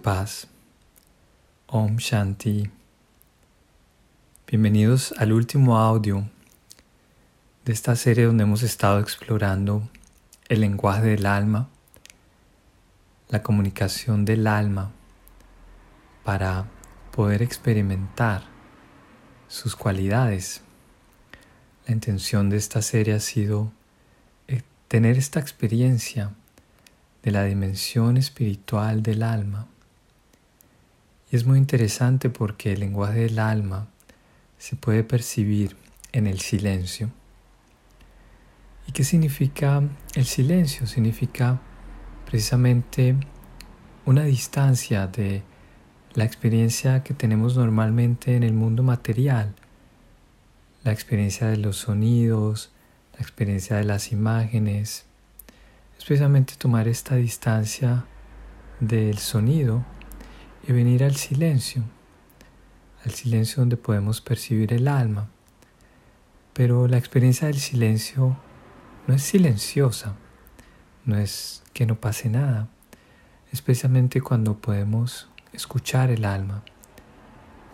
paz. Om Shanti. Bienvenidos al último audio de esta serie donde hemos estado explorando el lenguaje del alma, la comunicación del alma para poder experimentar sus cualidades. La intención de esta serie ha sido eh, tener esta experiencia de la dimensión espiritual del alma. Y es muy interesante porque el lenguaje del alma se puede percibir en el silencio. ¿Y qué significa el silencio? Significa precisamente una distancia de la experiencia que tenemos normalmente en el mundo material, la experiencia de los sonidos, la experiencia de las imágenes, es precisamente tomar esta distancia del sonido y venir al silencio, al silencio donde podemos percibir el alma. Pero la experiencia del silencio no es silenciosa, no es que no pase nada, especialmente cuando podemos escuchar el alma,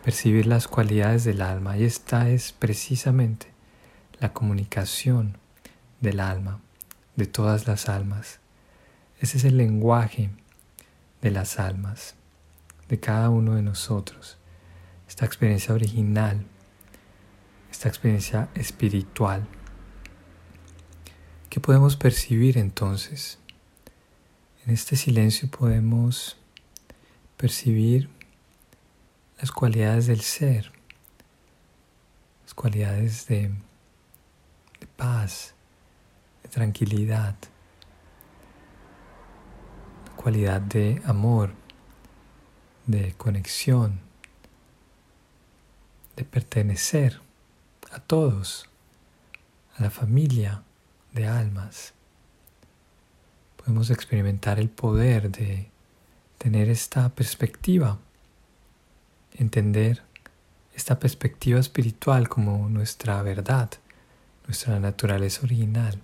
percibir las cualidades del alma, y esta es precisamente la comunicación del alma de todas las almas. Ese es el lenguaje de las almas, de cada uno de nosotros. Esta experiencia original, esta experiencia espiritual. ¿Qué podemos percibir entonces? En este silencio podemos percibir las cualidades del ser, las cualidades de, de paz, tranquilidad, cualidad de amor, de conexión, de pertenecer a todos, a la familia de almas. Podemos experimentar el poder de tener esta perspectiva, entender esta perspectiva espiritual como nuestra verdad, nuestra naturaleza original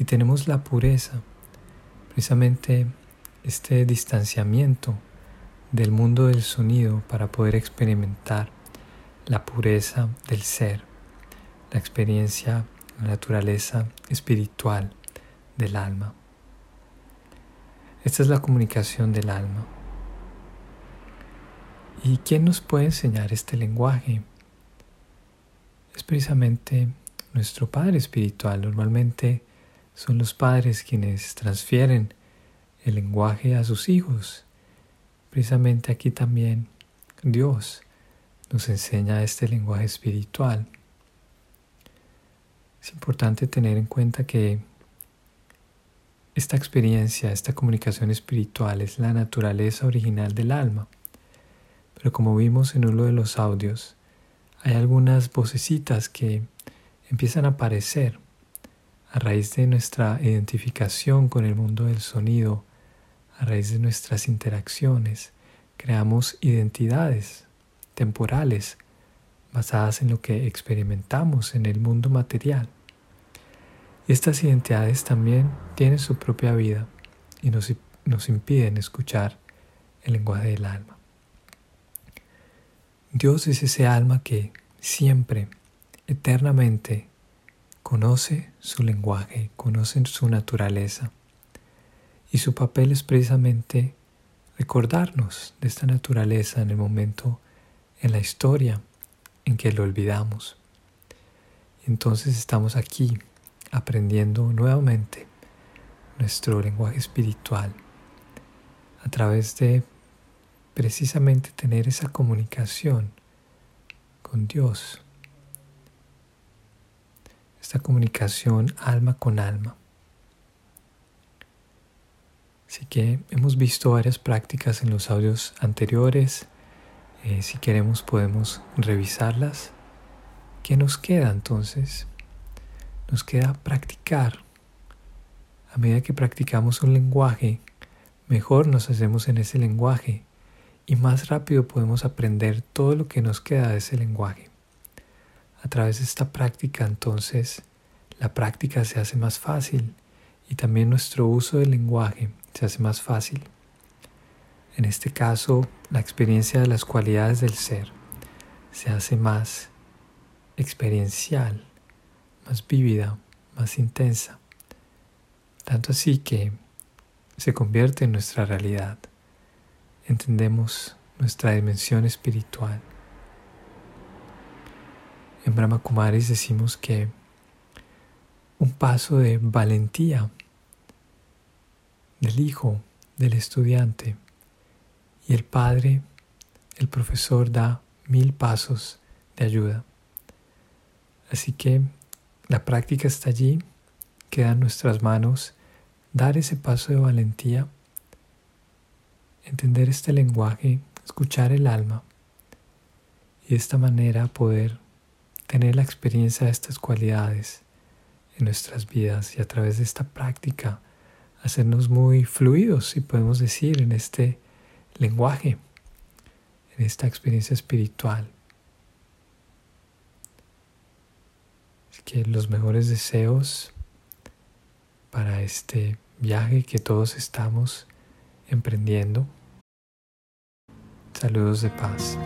y tenemos la pureza, precisamente este distanciamiento del mundo del sonido para poder experimentar la pureza del ser, la experiencia, la naturaleza espiritual del alma. Esta es la comunicación del alma. ¿Y quién nos puede enseñar este lenguaje? Es precisamente nuestro Padre Espiritual. Normalmente son los padres quienes transfieren el lenguaje a sus hijos. Precisamente aquí también Dios nos enseña este lenguaje espiritual. Es importante tener en cuenta que esta experiencia, esta comunicación espiritual es la naturaleza original del alma. Pero como vimos en uno de los audios, hay algunas vocecitas que empiezan a aparecer a raíz de nuestra identificación con el mundo del sonido, a raíz de nuestras interacciones, creamos identidades temporales basadas en lo que experimentamos en el mundo material. Estas identidades también tienen su propia vida y nos, nos impiden escuchar el lenguaje del alma. Dios es ese alma que siempre, eternamente, conoce su lenguaje, conoce su naturaleza. Y su papel es precisamente recordarnos de esta naturaleza en el momento en la historia en que lo olvidamos. Entonces estamos aquí aprendiendo nuevamente nuestro lenguaje espiritual a través de precisamente tener esa comunicación con Dios esta comunicación alma con alma. Así que hemos visto varias prácticas en los audios anteriores. Eh, si queremos podemos revisarlas. ¿Qué nos queda entonces? Nos queda practicar. A medida que practicamos un lenguaje, mejor nos hacemos en ese lenguaje y más rápido podemos aprender todo lo que nos queda de ese lenguaje. A través de esta práctica entonces la práctica se hace más fácil y también nuestro uso del lenguaje se hace más fácil. En este caso, la experiencia de las cualidades del ser se hace más experiencial, más vívida, más intensa. Tanto así que se convierte en nuestra realidad. Entendemos nuestra dimensión espiritual. En Brahma Kumaris decimos que un paso de valentía del hijo, del estudiante, y el padre, el profesor da mil pasos de ayuda. Así que la práctica está allí, queda en nuestras manos dar ese paso de valentía, entender este lenguaje, escuchar el alma y de esta manera poder tener la experiencia de estas cualidades en nuestras vidas y a través de esta práctica hacernos muy fluidos, si podemos decir, en este lenguaje, en esta experiencia espiritual. Que los mejores deseos para este viaje que todos estamos emprendiendo. Saludos de paz.